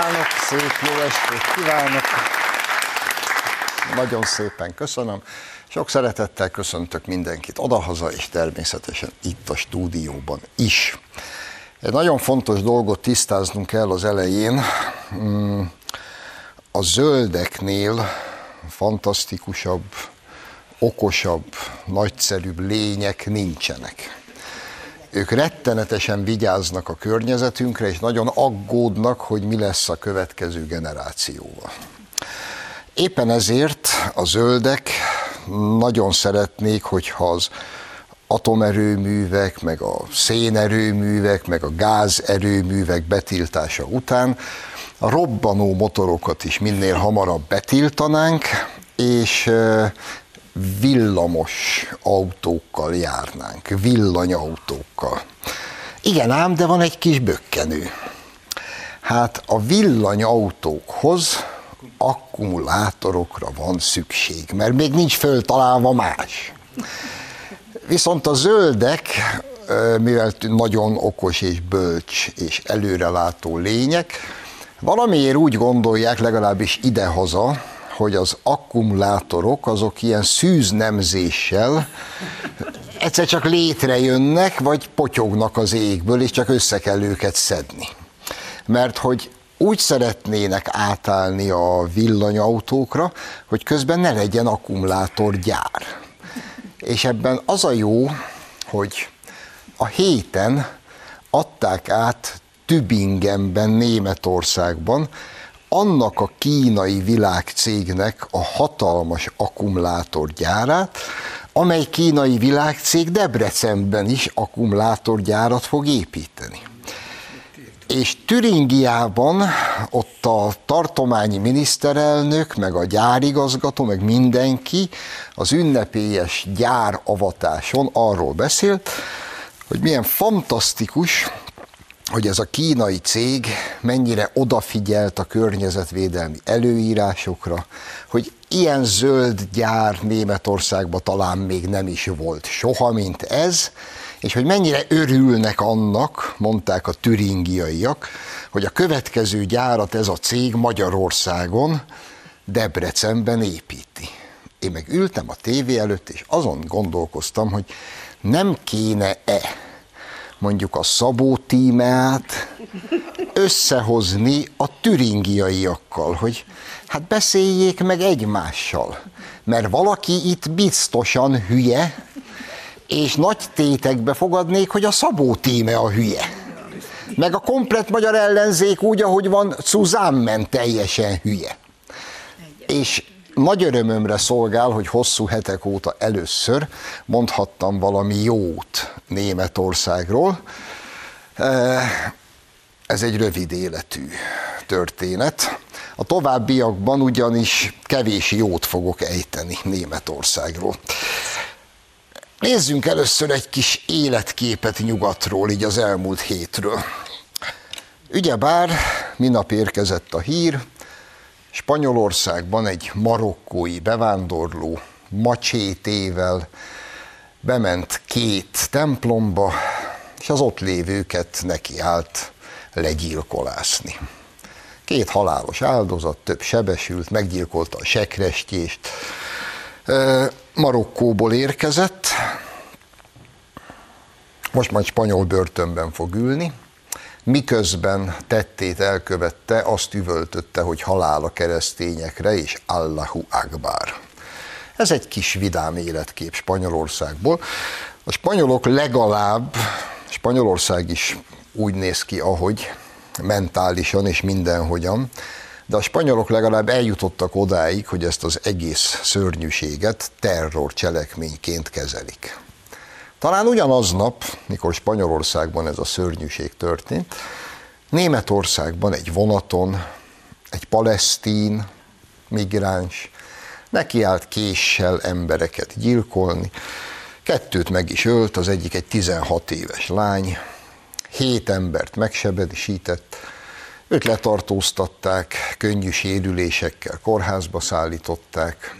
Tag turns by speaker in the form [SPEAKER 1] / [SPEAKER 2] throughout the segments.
[SPEAKER 1] kívánok, szép jó estét kívánok! Nagyon szépen köszönöm. Sok szeretettel köszöntök mindenkit odahaza, és természetesen itt a stúdióban is. Egy nagyon fontos dolgot tisztáznunk kell az elején. Mm, a zöldeknél fantasztikusabb, okosabb, nagyszerűbb lények nincsenek. Ők rettenetesen vigyáznak a környezetünkre, és nagyon aggódnak, hogy mi lesz a következő generációval. Éppen ezért a zöldek nagyon szeretnék, hogyha az atomerőművek, meg a szénerőművek, meg a gázerőművek betiltása után a robbanó motorokat is minél hamarabb betiltanánk, és villamos autókkal járnánk, villanyautókkal. Igen ám, de van egy kis bökkenő. Hát a villanyautókhoz akkumulátorokra van szükség, mert még nincs föltalálva más. Viszont a zöldek, mivel nagyon okos és bölcs és előrelátó lények, valamiért úgy gondolják, legalábbis idehaza, hogy az akkumulátorok azok ilyen szűznemzéssel egyszer csak létrejönnek, vagy potyognak az égből, és csak össze kell őket szedni. Mert hogy úgy szeretnének átállni a villanyautókra, hogy közben ne legyen akkumulátorgyár. És ebben az a jó, hogy a héten adták át Tübingenben, Németországban annak a kínai világcégnek a hatalmas akkumulátorgyárát, amely kínai világcég Debrecenben is akkumulátorgyárat fog építeni. És Türingiában ott a tartományi miniszterelnök, meg a gyárigazgató, meg mindenki az ünnepélyes gyáravatáson arról beszélt, hogy milyen fantasztikus, hogy ez a kínai cég mennyire odafigyelt a környezetvédelmi előírásokra, hogy ilyen zöld gyár Németországban talán még nem is volt soha, mint ez, és hogy mennyire örülnek annak, mondták a türingiaiak, hogy a következő gyárat ez a cég Magyarországon, Debrecenben építi. Én meg ültem a tévé előtt, és azon gondolkoztam, hogy nem kéne-e mondjuk a Szabó tímeát összehozni a türingiaiakkal, hogy hát beszéljék meg egymással, mert valaki itt biztosan hülye, és nagy tétekbe fogadnék, hogy a Szabó tíme a hülye. Meg a komplet magyar ellenzék úgy, ahogy van, Zusammen teljesen hülye. És nagy örömömre szolgál, hogy hosszú hetek óta először mondhattam valami jót Németországról. Ez egy rövid életű történet. A továbbiakban ugyanis kevés jót fogok ejteni Németországról. Nézzünk először egy kis életképet nyugatról, így az elmúlt hétről. Ugyebár minap érkezett a hír, Spanyolországban egy marokkói bevándorló macsétével bement két templomba, és az ott lévőket nekiállt legyilkolászni. Két halálos áldozat, több sebesült, meggyilkolta a sekrestjést. Marokkóból érkezett, most majd spanyol börtönben fog ülni, miközben tettét elkövette, azt üvöltötte, hogy halál a keresztényekre, és Allahu Akbar. Ez egy kis vidám életkép Spanyolországból. A spanyolok legalább, Spanyolország is úgy néz ki, ahogy mentálisan és mindenhogyan, de a spanyolok legalább eljutottak odáig, hogy ezt az egész szörnyűséget terror cselekményként kezelik. Talán ugyanaznap, mikor Spanyolországban ez a szörnyűség történt, Németországban egy vonaton egy palesztín migráns nekiállt késsel embereket gyilkolni, kettőt meg is ölt, az egyik egy 16 éves lány, hét embert megsebesített, őt letartóztatták, könnyű sérülésekkel kórházba szállították,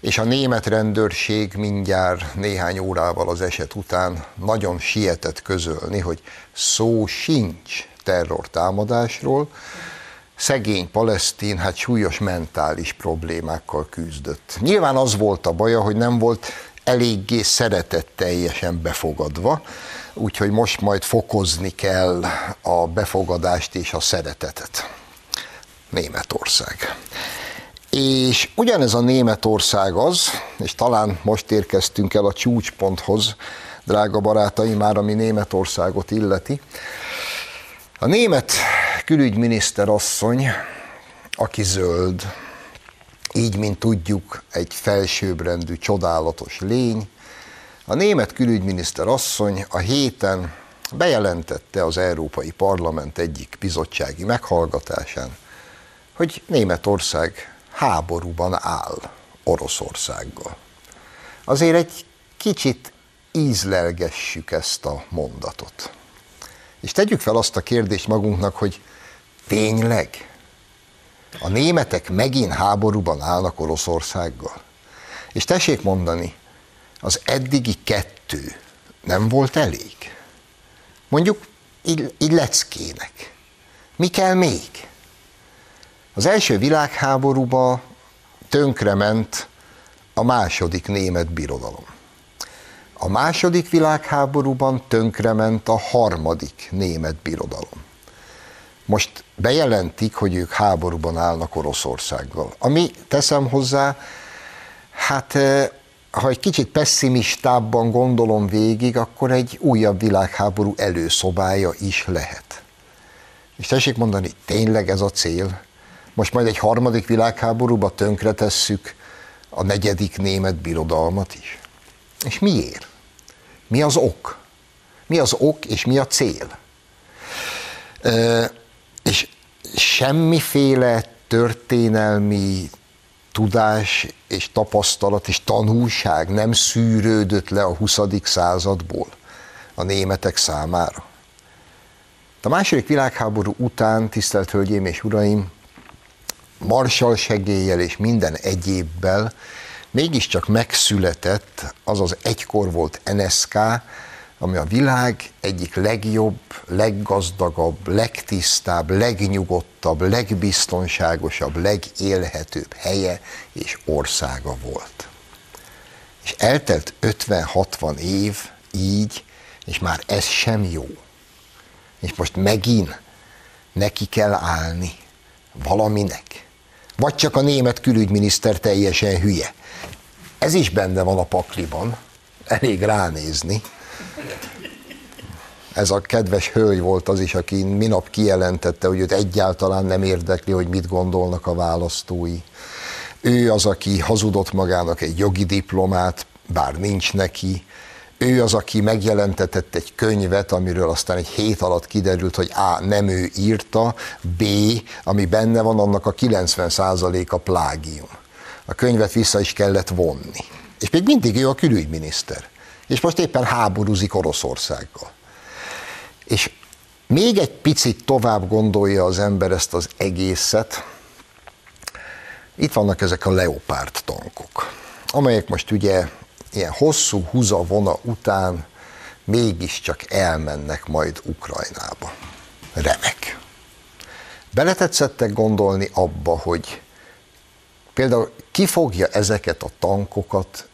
[SPEAKER 1] és a német rendőrség mindjárt néhány órával az eset után nagyon sietett közölni, hogy szó sincs terrortámadásról, szegény palesztin hát súlyos mentális problémákkal küzdött. Nyilván az volt a baja, hogy nem volt eléggé szeretetteljesen befogadva, úgyhogy most majd fokozni kell a befogadást és a szeretetet. Németország. És ugyanez a Németország az, és talán most érkeztünk el a csúcsponthoz, drága barátaim, már ami Németországot illeti. A német külügyminiszter asszony, aki zöld, így, mint tudjuk, egy felsőbbrendű, csodálatos lény, a német külügyminiszter asszony a héten bejelentette az Európai Parlament egyik bizottsági meghallgatásán, hogy Németország háborúban áll Oroszországgal. Azért egy kicsit ízlelgessük ezt a mondatot. És tegyük fel azt a kérdést magunknak, hogy tényleg a németek megint háborúban állnak Oroszországgal. És tessék mondani, az eddigi kettő nem volt elég. Mondjuk így, így leckének. Mi kell még? Az első világháborúban tönkrement a második német birodalom. A második világháborúban tönkrement a harmadik német birodalom. Most bejelentik, hogy ők háborúban állnak Oroszországgal. Ami teszem hozzá, hát eh, ha egy kicsit pessimistábban gondolom végig, akkor egy újabb világháború előszobája is lehet. És tessék mondani, tényleg ez a cél? Most majd egy harmadik világháborúba tönkretesszük a negyedik német birodalmat is. És miért? Mi az ok? Mi az ok és mi a cél? E, és semmiféle történelmi tudás és tapasztalat és tanulság nem szűrődött le a 20. századból a németek számára. A második világháború után, tisztelt Hölgyeim és Uraim, Marshall segéllyel és minden egyébbel mégiscsak megszületett az az egykor volt NSK, ami a világ egyik legjobb, leggazdagabb, legtisztább, legnyugodtabb, legbiztonságosabb, legélhetőbb helye és országa volt. És eltelt 50-60 év így, és már ez sem jó. És most megint neki kell állni valaminek. Vagy csak a német külügyminiszter teljesen hülye. Ez is benne van a pakliban, elég ránézni. Ez a kedves hölgy volt az is, aki minap kijelentette, hogy őt egyáltalán nem érdekli, hogy mit gondolnak a választói. Ő az, aki hazudott magának egy jogi diplomát, bár nincs neki. Ő az, aki megjelentetett egy könyvet, amiről aztán egy hét alatt kiderült, hogy A. nem ő írta, B. ami benne van, annak a 90%-a plágium. A könyvet vissza is kellett vonni. És még mindig ő a külügyminiszter és most éppen háborúzik Oroszországgal. És még egy picit tovább gondolja az ember ezt az egészet, itt vannak ezek a leopárt tankok, amelyek most ugye ilyen hosszú húzavona után mégiscsak elmennek majd Ukrajnába. Remek. Beletetszettek gondolni abba, hogy például ki fogja ezeket a tankokat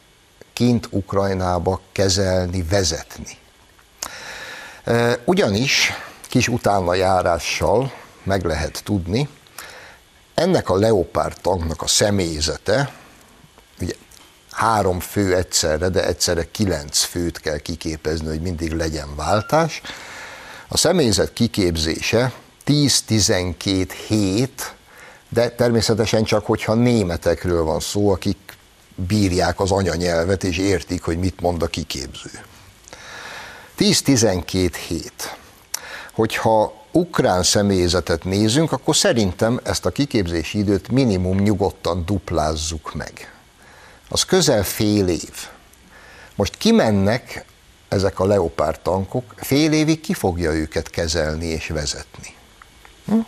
[SPEAKER 1] kint Ukrajnába kezelni, vezetni. Ugyanis kis utána járással meg lehet tudni, ennek a Leopard tanknak a személyzete, ugye három fő egyszerre, de egyszerre kilenc főt kell kiképezni, hogy mindig legyen váltás. A személyzet kiképzése 10-12 hét, de természetesen csak, hogyha németekről van szó, akik bírják az anyanyelvet, és értik, hogy mit mond a kiképző. 10-12 hét. Hogyha ukrán személyzetet nézünk, akkor szerintem ezt a kiképzési időt minimum nyugodtan duplázzuk meg. Az közel fél év. Most kimennek ezek a leopárt tankok, fél évig ki fogja őket kezelni és vezetni. Hm?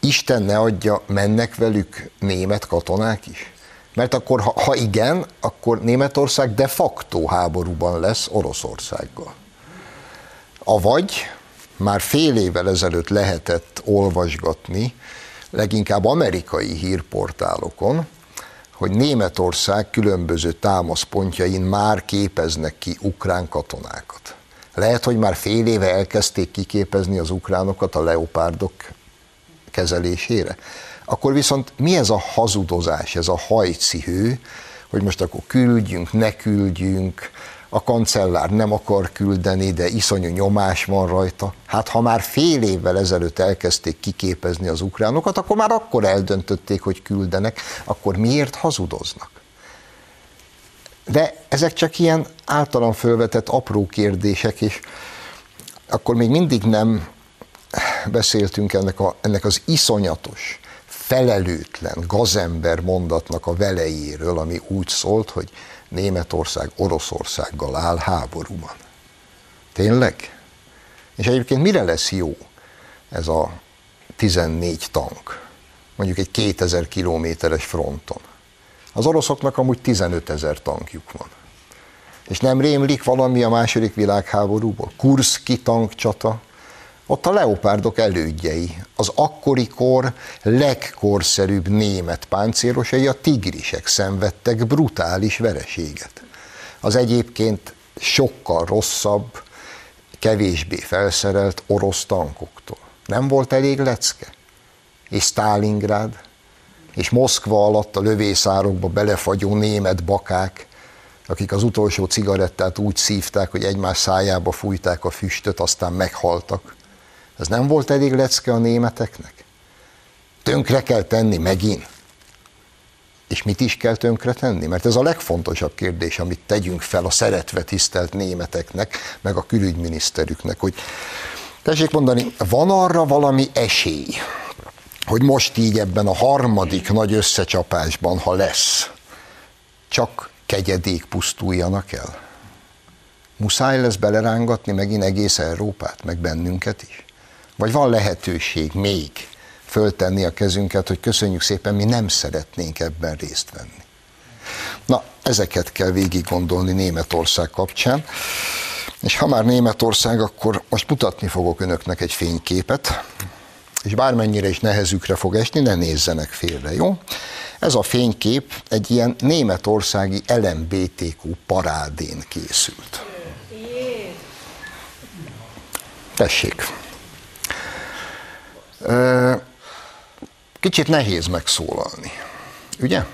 [SPEAKER 1] Isten ne adja, mennek velük német katonák is? Mert akkor, ha, ha igen, akkor Németország de facto háborúban lesz Oroszországgal. Avagy már fél évvel ezelőtt lehetett olvasgatni, leginkább amerikai hírportálokon, hogy Németország különböző támaszpontjain már képeznek ki ukrán katonákat. Lehet, hogy már fél éve elkezdték kiképezni az ukránokat a leopárdok kezelésére. Akkor viszont mi ez a hazudozás, ez a hajcihő, hogy most akkor küldjünk, ne küldjünk, a kancellár nem akar küldeni, de iszonyú nyomás van rajta. Hát ha már fél évvel ezelőtt elkezdték kiképezni az ukránokat, akkor már akkor eldöntötték, hogy küldenek, akkor miért hazudoznak? De ezek csak ilyen általam fölvetett apró kérdések, és akkor még mindig nem beszéltünk ennek, a, ennek az iszonyatos, felelőtlen gazember mondatnak a velejéről, ami úgy szólt, hogy Németország Oroszországgal áll háborúban. Tényleg? És egyébként mire lesz jó ez a 14 tank, mondjuk egy 2000 kilométeres fronton? Az oroszoknak amúgy 15 ezer tankjuk van. És nem rémlik valami a második világháborúból? Kurszki tankcsata, ott a leopárdok elődjei, az akkori kor legkorszerűbb német páncélosai, a tigrisek szenvedtek brutális vereséget. Az egyébként sokkal rosszabb, kevésbé felszerelt orosz tankoktól. Nem volt elég lecke? És Stalingrád, és Moszkva alatt a lövészárokba belefagyó német bakák, akik az utolsó cigarettát úgy szívták, hogy egymás szájába fújták a füstöt, aztán meghaltak. Ez nem volt elég lecke a németeknek? Tönkre kell tenni megint. És mit is kell tönkre tenni? Mert ez a legfontosabb kérdés, amit tegyünk fel a szeretve tisztelt németeknek, meg a külügyminiszterüknek, hogy tessék mondani, van arra valami esély, hogy most így ebben a harmadik nagy összecsapásban, ha lesz, csak kegyedék pusztuljanak el? Muszáj lesz belerángatni megint egész Európát, meg bennünket is? Vagy van lehetőség még föltenni a kezünket, hogy köszönjük szépen, mi nem szeretnénk ebben részt venni. Na, ezeket kell végig gondolni Németország kapcsán. És ha már Németország, akkor most mutatni fogok önöknek egy fényképet, és bármennyire is nehezükre fog esni, ne nézzenek félre, jó? Ez a fénykép egy ilyen németországi LMBTQ parádén készült. Tessék! Kicsit nehéz megszólalni, ugye?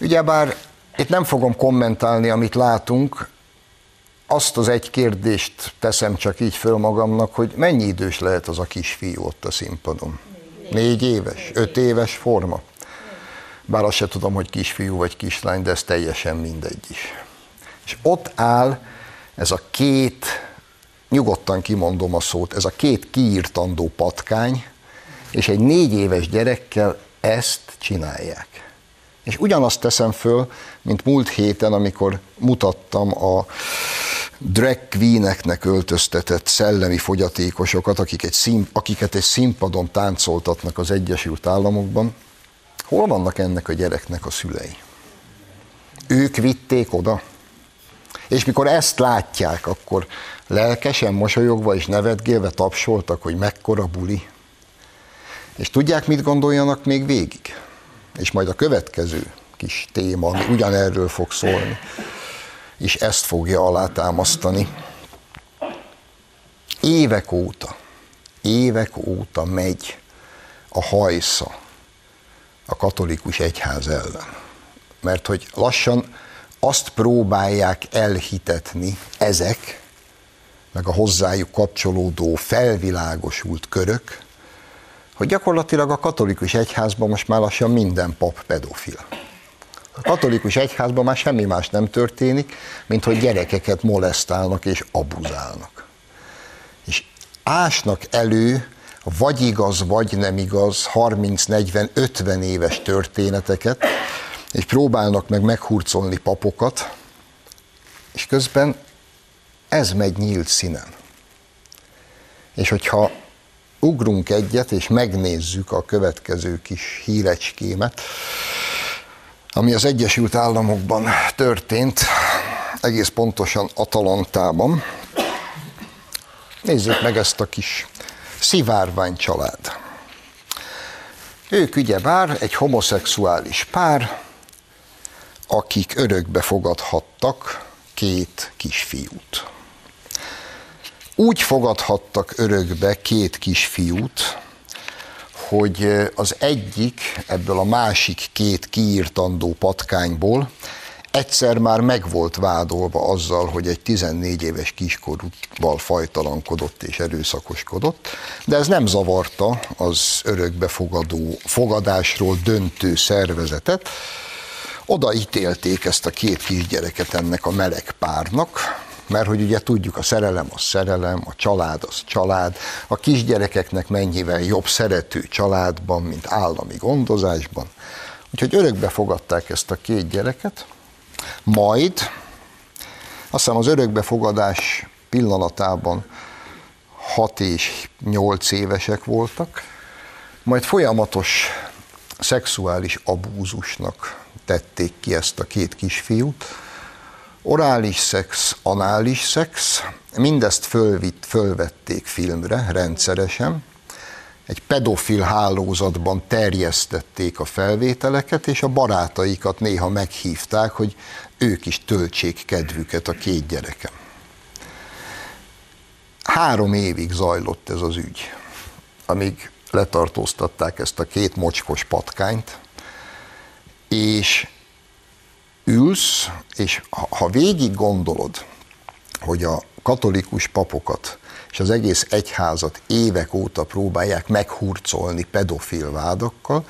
[SPEAKER 1] Ugyebár itt nem fogom kommentálni, amit látunk, azt az egy kérdést teszem csak így föl magamnak, hogy mennyi idős lehet az a kisfiú ott a színpadon? Négy éves, öt éves forma? Bár azt se tudom, hogy kisfiú vagy kislány, de ez teljesen mindegy is. És ott áll ez a két nyugodtan kimondom a szót, ez a két kiírtandó patkány, és egy négy éves gyerekkel ezt csinálják. És ugyanazt teszem föl, mint múlt héten, amikor mutattam a drag queeneknek öltöztetett szellemi fogyatékosokat, akik egy szín, akiket egy színpadon táncoltatnak az Egyesült Államokban. Hol vannak ennek a gyereknek a szülei? Ők vitték oda. És mikor ezt látják, akkor lelkesen, mosolyogva és nevetgélve tapsoltak, hogy mekkora buli. És tudják, mit gondoljanak még végig? És majd a következő kis téma, ami ugyanerről fog szólni, és ezt fogja alátámasztani. Évek óta, évek óta megy a hajsza a katolikus egyház ellen. Mert hogy lassan azt próbálják elhitetni ezek, meg a hozzájuk kapcsolódó felvilágosult körök, hogy gyakorlatilag a katolikus egyházban most már lassan minden pap pedofil. A katolikus egyházban már semmi más nem történik, mint hogy gyerekeket molesztálnak és abuzálnak. És ásnak elő vagy igaz, vagy nem igaz 30-40-50 éves történeteket, és próbálnak meg meghurcolni papokat, és közben ez megy nyílt színen. És hogyha ugrunk egyet, és megnézzük a következő kis hírecskémet, ami az Egyesült Államokban történt, egész pontosan Atalantában, Nézzék meg ezt a kis szivárvány család. Ők ugyebár egy homoszexuális pár, akik örökbe fogadhattak két kisfiút. Úgy fogadhattak örökbe két kisfiút, hogy az egyik ebből a másik két kiírtandó patkányból egyszer már meg volt vádolva azzal, hogy egy 14 éves kiskorúval fajtalankodott és erőszakoskodott, de ez nem zavarta az örökbefogadó fogadásról döntő szervezetet. Oda ítélték ezt a két kisgyereket ennek a meleg párnak, mert hogy ugye tudjuk, a szerelem az szerelem, a család az család, a kisgyerekeknek mennyivel jobb szerető családban, mint állami gondozásban. Úgyhogy örökbe fogadták ezt a két gyereket, majd azt hiszem az örökbefogadás pillanatában 6 és 8 évesek voltak, majd folyamatos szexuális abúzusnak tették ki ezt a két kisfiút, Orális szex, anális szex, mindezt fölvitt, fölvették filmre rendszeresen, egy pedofil hálózatban terjesztették a felvételeket, és a barátaikat néha meghívták, hogy ők is töltsék kedvüket a két gyerekem. Három évig zajlott ez az ügy, amíg letartóztatták ezt a két mocskos patkányt, és ülsz, és ha végig gondolod, hogy a katolikus papokat és az egész egyházat évek óta próbálják meghurcolni pedofil vádakkal,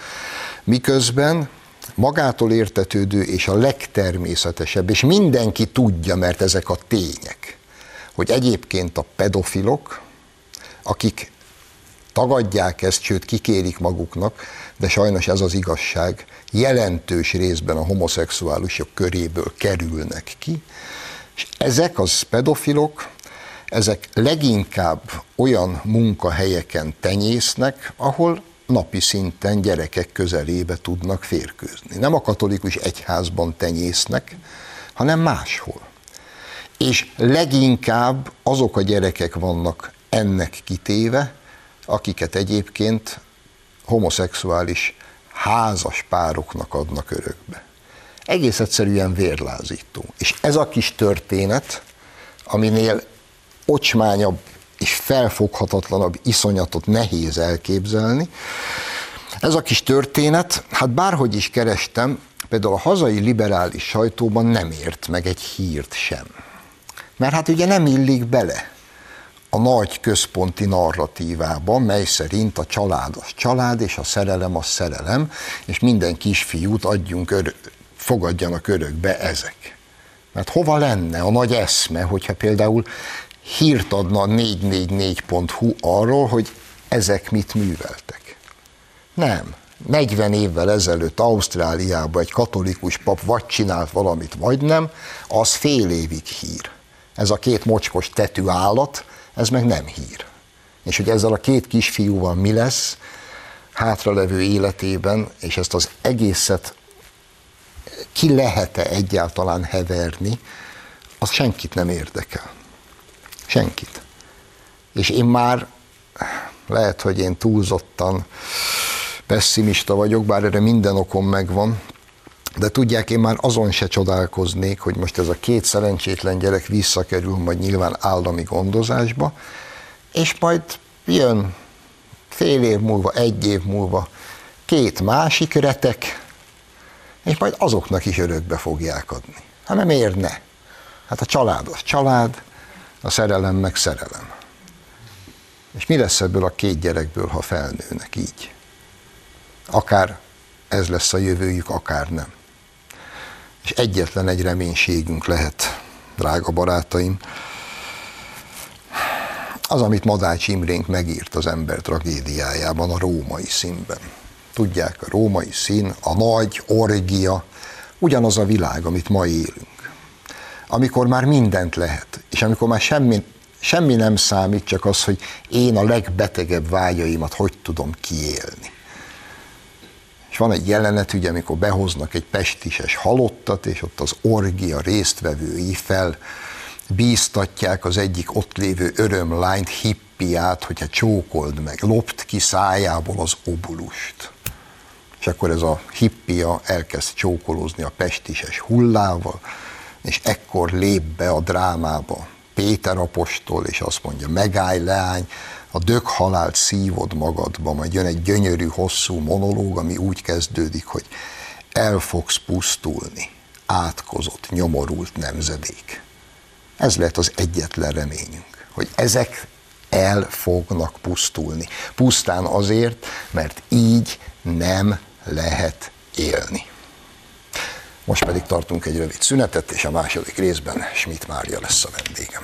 [SPEAKER 1] miközben magától értetődő és a legtermészetesebb, és mindenki tudja, mert ezek a tények, hogy egyébként a pedofilok, akik tagadják ezt, sőt kikérik maguknak, de sajnos ez az igazság, jelentős részben a homoszexuálisok köréből kerülnek ki, és ezek az pedofilok, ezek leginkább olyan munkahelyeken tenyésznek, ahol napi szinten gyerekek közelébe tudnak férkőzni. Nem a katolikus egyházban tenyésznek, hanem máshol. És leginkább azok a gyerekek vannak ennek kitéve, akiket egyébként homoszexuális házas pároknak adnak örökbe. Egész egyszerűen vérlázító. És ez a kis történet, aminél ocsmányabb és felfoghatatlanabb iszonyatot nehéz elképzelni, ez a kis történet, hát bárhogy is kerestem, például a hazai liberális sajtóban nem ért meg egy hírt sem. Mert hát ugye nem illik bele a nagy központi narratívában, mely szerint a család az család, és a szerelem az szerelem, és minden kisfiút adjunk, örö- fogadjanak örökbe ezek. Mert hova lenne a nagy eszme, hogyha például hírt adna 444.hu arról, hogy ezek mit műveltek. Nem. 40 évvel ezelőtt Ausztráliában egy katolikus pap vagy csinált valamit, vagy nem, az fél évig hír. Ez a két mocskos tetű állat, ez meg nem hír. És hogy ezzel a két kisfiúval mi lesz hátralevő életében, és ezt az egészet ki lehet-e egyáltalán heverni, az senkit nem érdekel. Senkit. És én már, lehet, hogy én túlzottan pessimista vagyok, bár erre minden okom megvan, de tudják, én már azon se csodálkoznék, hogy most ez a két szerencsétlen gyerek visszakerül majd nyilván állami gondozásba, és majd jön fél év múlva, egy év múlva két másik retek, és majd azoknak is örökbe fogják adni. Hát nem miért ne? Hát a család az család, a szerelem meg szerelem. És mi lesz ebből a két gyerekből, ha felnőnek így? Akár ez lesz a jövőjük, akár nem. És egyetlen egy reménységünk lehet, drága barátaim, az, amit Madács Imrénk megírt az ember tragédiájában, a római színben. Tudják, a római szín, a nagy orgia, ugyanaz a világ, amit ma élünk. Amikor már mindent lehet, és amikor már semmi, semmi nem számít, csak az, hogy én a legbetegebb vágyaimat hogy tudom kiélni van egy jelenet, ugye, amikor behoznak egy pestises halottat, és ott az orgia résztvevői fel bíztatják az egyik ott lévő örömlányt, hippiát, hogyha csókold meg, lopt ki szájából az obulust. És akkor ez a hippia elkezd csókolózni a pestises hullával, és ekkor lép be a drámába Péter apostol, és azt mondja, megállj leány, a dög halált szívod magadba, majd jön egy gyönyörű, hosszú monológ, ami úgy kezdődik, hogy el fogsz pusztulni, átkozott, nyomorult nemzedék. Ez lehet az egyetlen reményünk, hogy ezek el fognak pusztulni. Pusztán azért, mert így nem lehet élni. Most pedig tartunk egy rövid szünetet, és a második részben Schmidt Mária lesz a vendégem.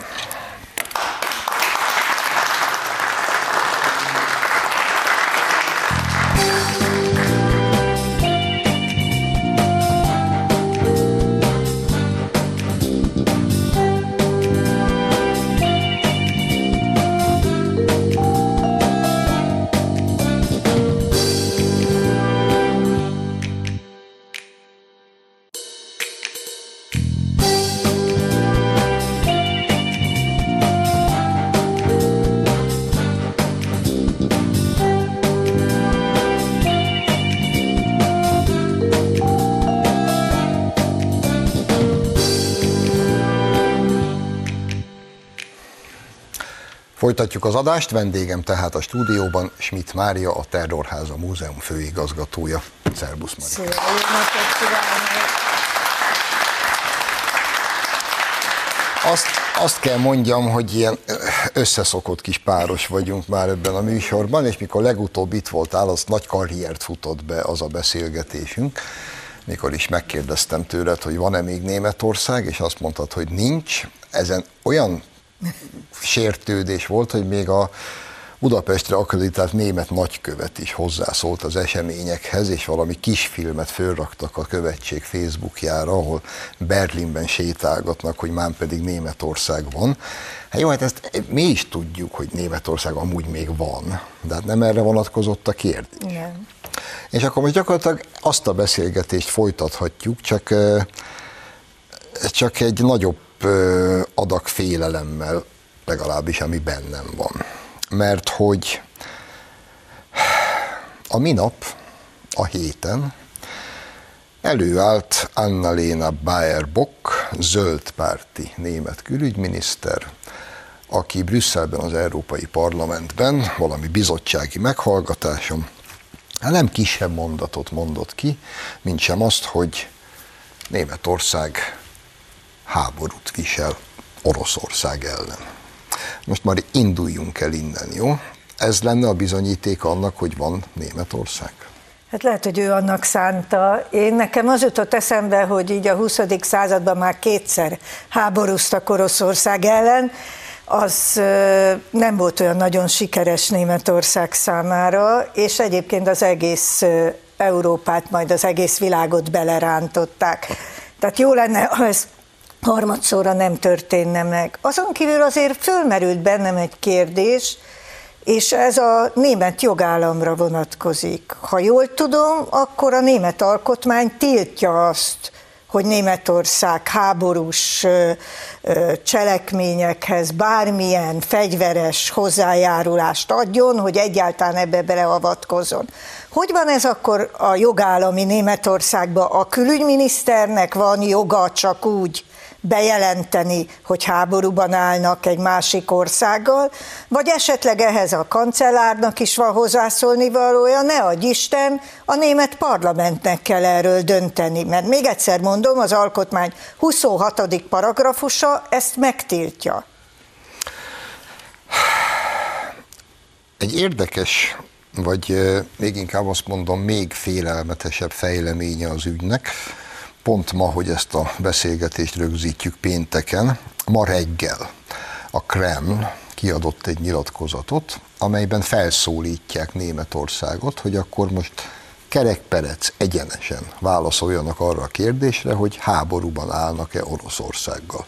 [SPEAKER 1] Folytatjuk az adást, vendégem tehát a stúdióban Schmidt Mária, a Terrorháza Múzeum főigazgatója. Szerbusz Mária. Azt, azt kell mondjam, hogy ilyen összeszokott kis páros vagyunk már ebben a műsorban, és mikor legutóbb itt voltál, az nagy karriert futott be az a beszélgetésünk, mikor is megkérdeztem tőled, hogy van-e még Németország, és azt mondtad, hogy nincs. Ezen olyan sértődés volt, hogy még a Budapestre akreditált német nagykövet is hozzászólt az eseményekhez, és valami kisfilmet fölraktak a követség Facebookjára, ahol Berlinben sétálgatnak, hogy már pedig Németország van. Hát jó, hát ezt mi is tudjuk, hogy Németország amúgy még van, de hát nem erre vonatkozott a kérdés. Igen. És akkor most gyakorlatilag azt a beszélgetést folytathatjuk, csak, csak egy nagyobb adag félelemmel, legalábbis ami bennem van. Mert hogy a minap, a héten előállt Annalena Baerbock, zöldpárti német külügyminiszter, aki Brüsszelben az Európai Parlamentben valami bizottsági meghallgatáson hát nem kisebb mondatot mondott ki, mint sem azt, hogy Németország háborút visel Oroszország ellen. Most már induljunk el innen, jó? Ez lenne a bizonyíték annak, hogy van Németország?
[SPEAKER 2] Hát lehet, hogy ő annak szánta. Én nekem az jutott eszembe, hogy így a 20. században már kétszer háborúztak Oroszország ellen, az nem volt olyan nagyon sikeres Németország számára, és egyébként az egész Európát, majd az egész világot belerántották. Tehát jó lenne, ha ez harmadszorra nem történne meg. Azon kívül azért fölmerült bennem egy kérdés, és ez a német jogállamra vonatkozik. Ha jól tudom, akkor a német alkotmány tiltja azt, hogy Németország háborús cselekményekhez bármilyen fegyveres hozzájárulást adjon, hogy egyáltalán ebbe beleavatkozon. Hogy van ez akkor a jogállami Németországban? A külügyminiszternek van joga csak úgy bejelenteni, hogy háborúban állnak egy másik országgal, vagy esetleg ehhez a kancellárnak is van hozzászólni valója, ne adj Isten, a német parlamentnek kell erről dönteni, mert még egyszer mondom, az alkotmány 26. paragrafusa ezt megtiltja.
[SPEAKER 1] Egy érdekes, vagy még inkább azt mondom, még félelmetesebb fejleménye az ügynek, pont ma, hogy ezt a beszélgetést rögzítjük pénteken, ma reggel a Kreml kiadott egy nyilatkozatot, amelyben felszólítják Németországot, hogy akkor most kerekperec egyenesen válaszoljanak arra a kérdésre, hogy háborúban állnak-e Oroszországgal.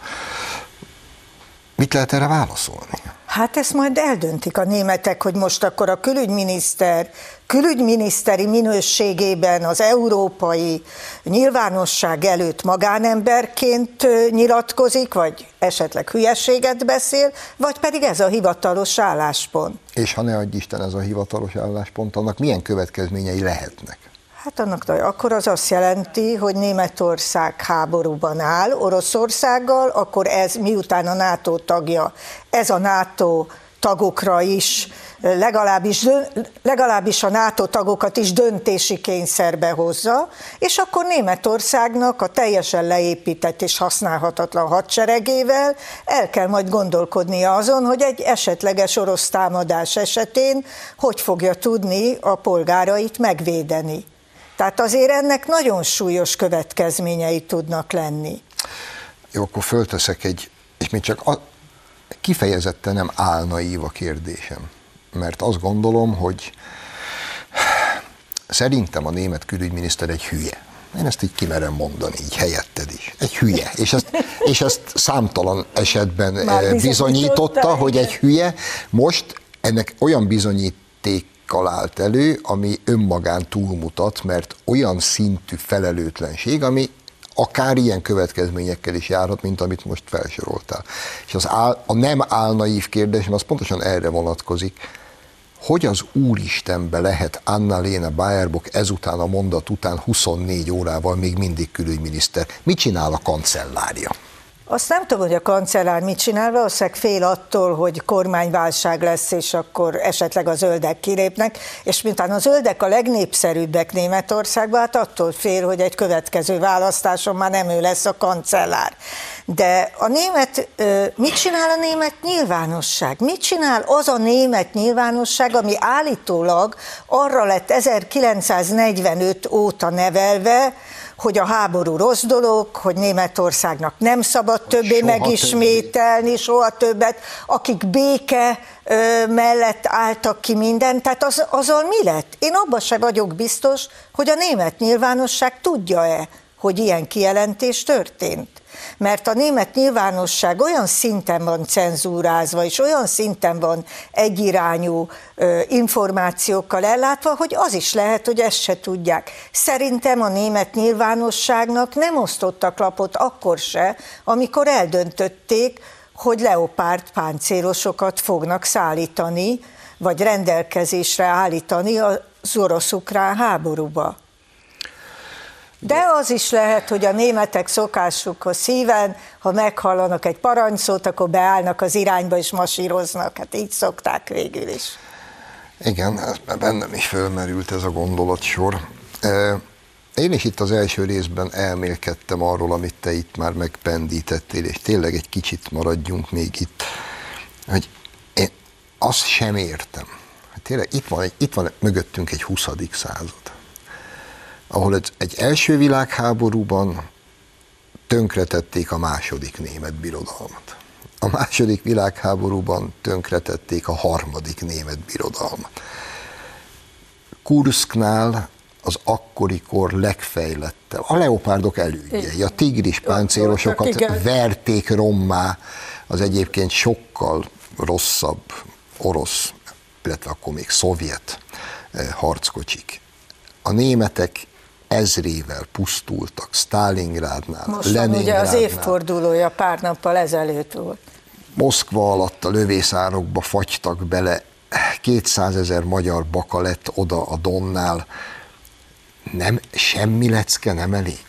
[SPEAKER 1] Mit lehet erre válaszolni?
[SPEAKER 2] Hát ezt majd eldöntik a németek, hogy most akkor a külügyminiszter külügyminiszteri minőségében az európai nyilvánosság előtt magánemberként nyilatkozik, vagy esetleg hülyeséget beszél, vagy pedig ez a hivatalos álláspont.
[SPEAKER 1] És ha ne adj Isten ez a hivatalos álláspont, annak milyen következményei lehetnek?
[SPEAKER 2] Hát annak akkor az azt jelenti, hogy Németország háborúban áll Oroszországgal, akkor ez miután a NATO tagja, ez a NATO tagokra is, legalábbis, legalábbis a NATO tagokat is döntési kényszerbe hozza, és akkor Németországnak a teljesen leépített és használhatatlan hadseregével el kell majd gondolkodnia azon, hogy egy esetleges orosz támadás esetén hogy fogja tudni a polgárait megvédeni. Tehát azért ennek nagyon súlyos következményei tudnak lenni.
[SPEAKER 1] Jó, akkor fölteszek egy, és még csak a, kifejezetten nem álnaív a kérdésem, mert azt gondolom, hogy szerintem a német külügyminiszter egy hülye. Én ezt így kimerem mondani, így helyetted is. Egy hülye. És ezt, és ezt számtalan esetben Már bizonyította, hogy egy hülye. Most ennek olyan bizonyíték állt elő, ami önmagán túlmutat, mert olyan szintű felelőtlenség, ami akár ilyen következményekkel is járhat, mint amit most felsoroltál. És az áll, a nem álnaív kérdésem az pontosan erre vonatkozik, hogy az Úristenbe lehet Anna-Léna Baerbock ezután a mondat után 24 órával még mindig külügyminiszter? Mit csinál a kancellárja?
[SPEAKER 2] Azt nem tudom, hogy a kancellár mit csinál, valószínűleg fél attól, hogy kormányválság lesz, és akkor esetleg a zöldek kilépnek, és mintán a zöldek a legnépszerűbbek Németországban, hát attól fél, hogy egy következő választáson már nem ő lesz a kancellár. De a német, mit csinál a német nyilvánosság? Mit csinál az a német nyilvánosság, ami állítólag arra lett 1945 óta nevelve, hogy a háború rossz dolog, hogy Németországnak nem szabad többé soha megismételni, többé. soha többet, akik béke mellett álltak ki minden, tehát az, azon mi lett? Én abban se vagyok biztos, hogy a német nyilvánosság tudja-e, hogy ilyen kijelentés történt mert a német nyilvánosság olyan szinten van cenzúrázva, és olyan szinten van egyirányú információkkal ellátva, hogy az is lehet, hogy ezt se tudják. Szerintem a német nyilvánosságnak nem osztottak lapot akkor se, amikor eldöntötték, hogy leopárt páncélosokat fognak szállítani, vagy rendelkezésre állítani az orosz-ukrán háborúba. De az is lehet, hogy a németek szokásukhoz szíven, ha meghallanak egy parancsszót, akkor beállnak az irányba és masíroznak. Hát így szokták végül is.
[SPEAKER 1] Igen, bennem is felmerült ez a gondolatsor. Én is itt az első részben elmélkedtem arról, amit te itt már megpendítettél, és tényleg egy kicsit maradjunk még itt, hogy én azt sem értem. Tényleg itt van, itt van mögöttünk egy 20. század ahol egy, első világháborúban tönkretették a második német birodalmat. A második világháborúban tönkretették a harmadik német birodalmat. Kursknál az akkori kor legfejlettebb, a leopárdok elődjei, a tigris páncélosokat verték rommá az egyébként sokkal rosszabb orosz, illetve akkor még szovjet eh, harckocsik. A németek ezrével pusztultak Stalingrádnál,
[SPEAKER 2] Most ugye az évfordulója pár nappal ezelőtt volt.
[SPEAKER 1] Moszkva alatt a lövészárokba fagytak bele, 200 ezer magyar baka lett oda a Donnál. Nem, semmi lecke nem elég?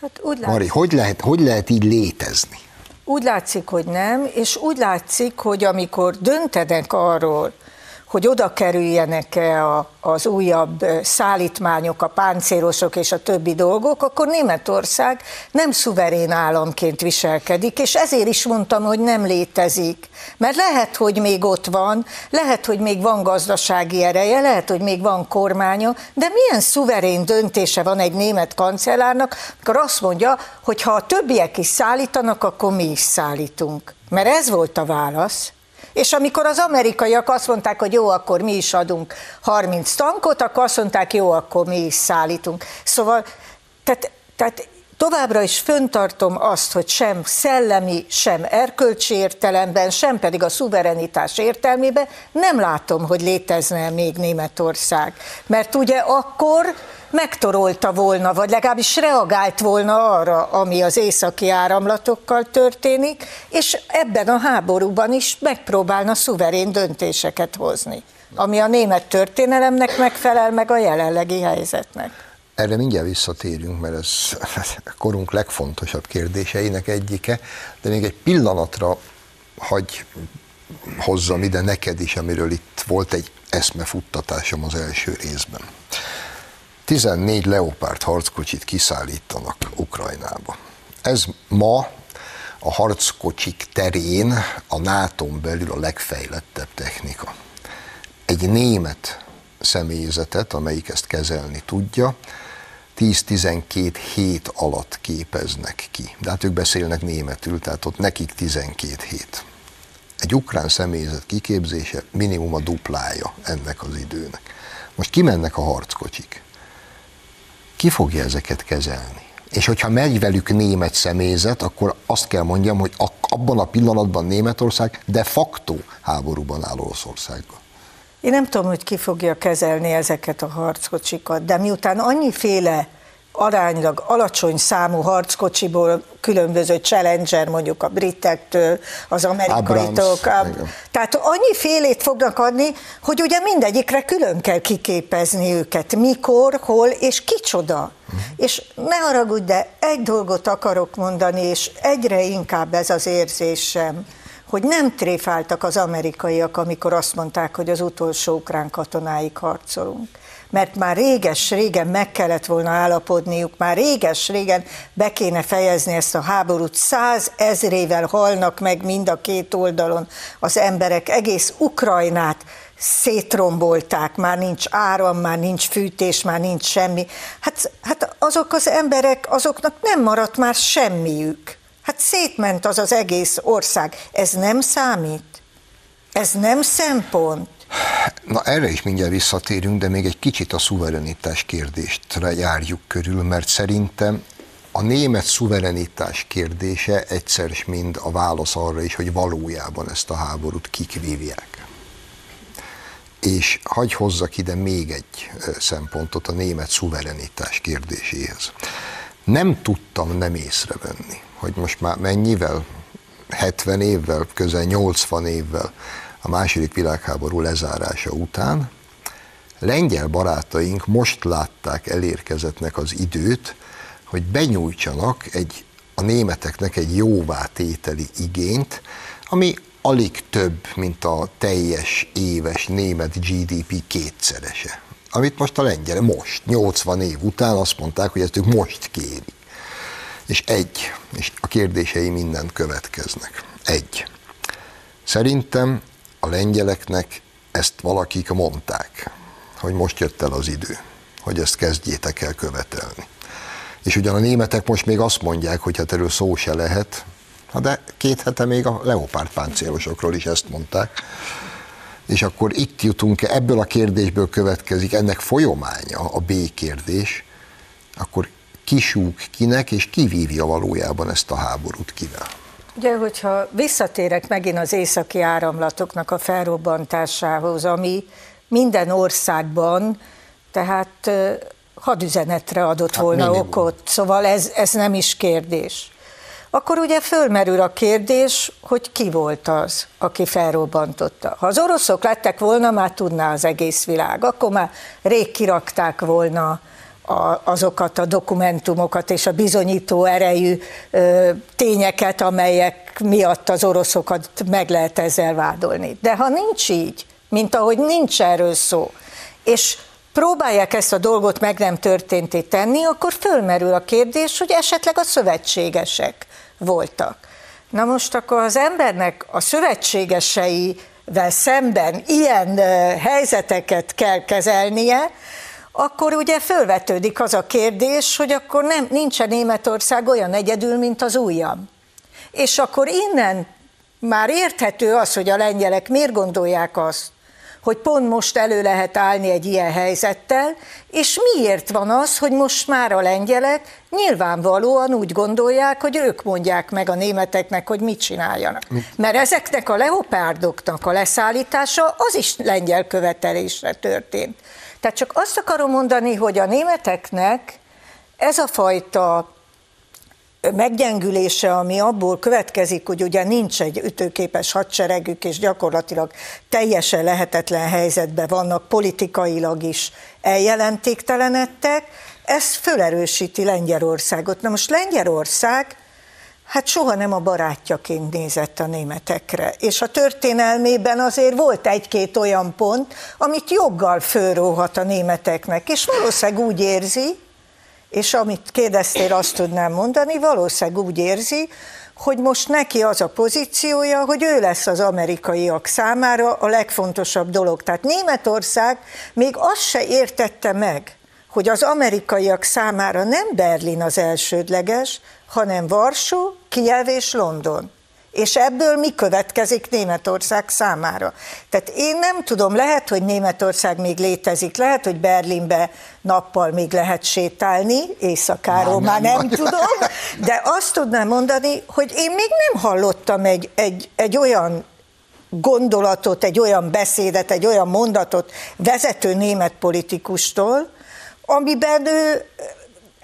[SPEAKER 1] Hát úgy látszik. Mari, hogy lehet, hogy lehet így létezni?
[SPEAKER 2] Úgy látszik, hogy nem, és úgy látszik, hogy amikor döntenek arról, hogy oda kerüljenek-e a, az újabb szállítmányok, a páncélosok és a többi dolgok, akkor Németország nem szuverén államként viselkedik, és ezért is mondtam, hogy nem létezik. Mert lehet, hogy még ott van, lehet, hogy még van gazdasági ereje, lehet, hogy még van kormánya, de milyen szuverén döntése van egy német kancellárnak, amikor azt mondja, hogy ha a többiek is szállítanak, akkor mi is szállítunk. Mert ez volt a válasz. És amikor az amerikaiak azt mondták, hogy jó, akkor mi is adunk 30 tankot, akkor azt mondták, jó, akkor mi is szállítunk. Szóval, tehát, tehát Továbbra is föntartom azt, hogy sem szellemi, sem erkölcsi értelemben, sem pedig a szuverenitás értelmében nem látom, hogy létezne még Németország. Mert ugye akkor megtorolta volna, vagy legalábbis reagált volna arra, ami az északi áramlatokkal történik, és ebben a háborúban is megpróbálna szuverén döntéseket hozni, ami a német történelemnek megfelel, meg a jelenlegi helyzetnek.
[SPEAKER 1] Erre mindjárt visszatérünk, mert ez korunk legfontosabb kérdéseinek egyike, de még egy pillanatra hagy hozzam ide neked is, amiről itt volt egy eszmefuttatásom az első részben. 14 Leopard harckocsit kiszállítanak Ukrajnába. Ez ma a harckocsik terén a nato belül a legfejlettebb technika. Egy német személyzetet, amelyik ezt kezelni tudja, 10-12 hét alatt képeznek ki. De hát ők beszélnek németül, tehát ott nekik 12 hét. Egy ukrán személyzet kiképzése minimum a duplája ennek az időnek. Most kimennek a harckocsik. Ki fogja ezeket kezelni? És hogyha megy velük német személyzet, akkor azt kell mondjam, hogy abban a pillanatban Németország de facto háborúban áll Oroszországgal.
[SPEAKER 2] Én nem tudom, hogy ki fogja kezelni ezeket a harckocsikat, de miután annyiféle aránylag alacsony számú harckocsiból különböző Challenger, mondjuk a britektől, az amerikaitól. Tehát annyi félét fognak adni, hogy ugye mindegyikre külön kell kiképezni őket. Mikor, hol és kicsoda. Uh-huh. És ne haragudj, de egy dolgot akarok mondani, és egyre inkább ez az érzésem, hogy nem tréfáltak az amerikaiak, amikor azt mondták, hogy az utolsó ukrán katonáig harcolunk. Mert már réges-régen meg kellett volna állapodniuk, már réges-régen be kéne fejezni ezt a háborút. Száz ezrével halnak meg mind a két oldalon az emberek, egész Ukrajnát szétrombolták, már nincs áram, már nincs fűtés, már nincs semmi. Hát, hát azok az emberek, azoknak nem maradt már semmiük. Hát szétment az az egész ország. Ez nem számít? Ez nem szempont?
[SPEAKER 1] Na erre is mindjárt visszatérünk, de még egy kicsit a szuverenitás kérdéstre járjuk körül, mert szerintem a német szuverenitás kérdése egyszer is mind a válasz arra is, hogy valójában ezt a háborút kik vívják. És hagy hozzak ide még egy szempontot a német szuverenitás kérdéséhez. Nem tudtam nem észrevenni, hogy most már mennyivel, 70 évvel, közel 80 évvel a második világháború lezárása után lengyel barátaink most látták elérkezetnek az időt, hogy benyújtsanak egy, a németeknek egy jóvátételi igényt, ami alig több, mint a teljes éves német GDP kétszerese. Amit most a lengyel, most, 80 év után azt mondták, hogy ezt ők most kérik. És egy, és a kérdései mindent következnek. Egy. Szerintem a lengyeleknek ezt valakik mondták, hogy most jött el az idő, hogy ezt kezdjétek el követelni. És ugyan a németek most még azt mondják, hogy hát erről szó se lehet, de két hete még a leopárt páncélosokról is ezt mondták. És akkor itt jutunk, ebből a kérdésből következik ennek folyománya, a B kérdés, akkor kisúk kinek, és kivívja valójában ezt a háborút kivel.
[SPEAKER 2] Ugye, hogyha visszatérek megint az északi áramlatoknak a felrobbantásához, ami minden országban, tehát hadüzenetre adott hát volna minimum. okot, szóval ez, ez nem is kérdés. Akkor ugye fölmerül a kérdés, hogy ki volt az, aki felrobbantotta. Ha az oroszok lettek volna, már tudná az egész világ, akkor már rég kirakták volna a, azokat a dokumentumokat és a bizonyító erejű ö, tényeket, amelyek miatt az oroszokat meg lehet ezzel vádolni. De ha nincs így, mint ahogy nincs erről szó, és próbálják ezt a dolgot meg nem történté tenni, akkor fölmerül a kérdés, hogy esetleg a szövetségesek voltak. Na most akkor az embernek a szövetségeseivel szemben ilyen helyzeteket kell kezelnie, akkor ugye fölvetődik az a kérdés, hogy akkor nem, nincsen Németország olyan egyedül, mint az újabb. És akkor innen már érthető az, hogy a lengyelek miért gondolják azt, hogy pont most elő lehet állni egy ilyen helyzettel, és miért van az, hogy most már a lengyelek nyilvánvalóan úgy gondolják, hogy ők mondják meg a németeknek, hogy mit csináljanak. Mert ezeknek a leopárdoknak a leszállítása az is lengyel követelésre történt. Tehát csak azt akarom mondani, hogy a németeknek ez a fajta meggyengülése, ami abból következik, hogy ugye nincs egy ütőképes hadseregük, és gyakorlatilag teljesen lehetetlen helyzetben vannak, politikailag is eljelentéktelenedtek, ez fölerősíti Lengyelországot. Na most Lengyelország hát soha nem a barátjaként nézett a németekre. És a történelmében azért volt egy-két olyan pont, amit joggal fölróhat a németeknek, és valószínűleg úgy érzi, és amit kérdeztél, azt tudnám mondani, valószínűleg úgy érzi, hogy most neki az a pozíciója, hogy ő lesz az amerikaiak számára a legfontosabb dolog. Tehát Németország még azt se értette meg, hogy az amerikaiak számára nem Berlin az elsődleges, hanem Varsó, Kiev és London és ebből mi következik Németország számára. Tehát én nem tudom, lehet, hogy Németország még létezik, lehet, hogy Berlinbe nappal még lehet sétálni, éjszakáról már nem, már nem tudom, de azt tudnám mondani, hogy én még nem hallottam egy, egy, egy olyan gondolatot, egy olyan beszédet, egy olyan mondatot vezető német politikustól, amiben ő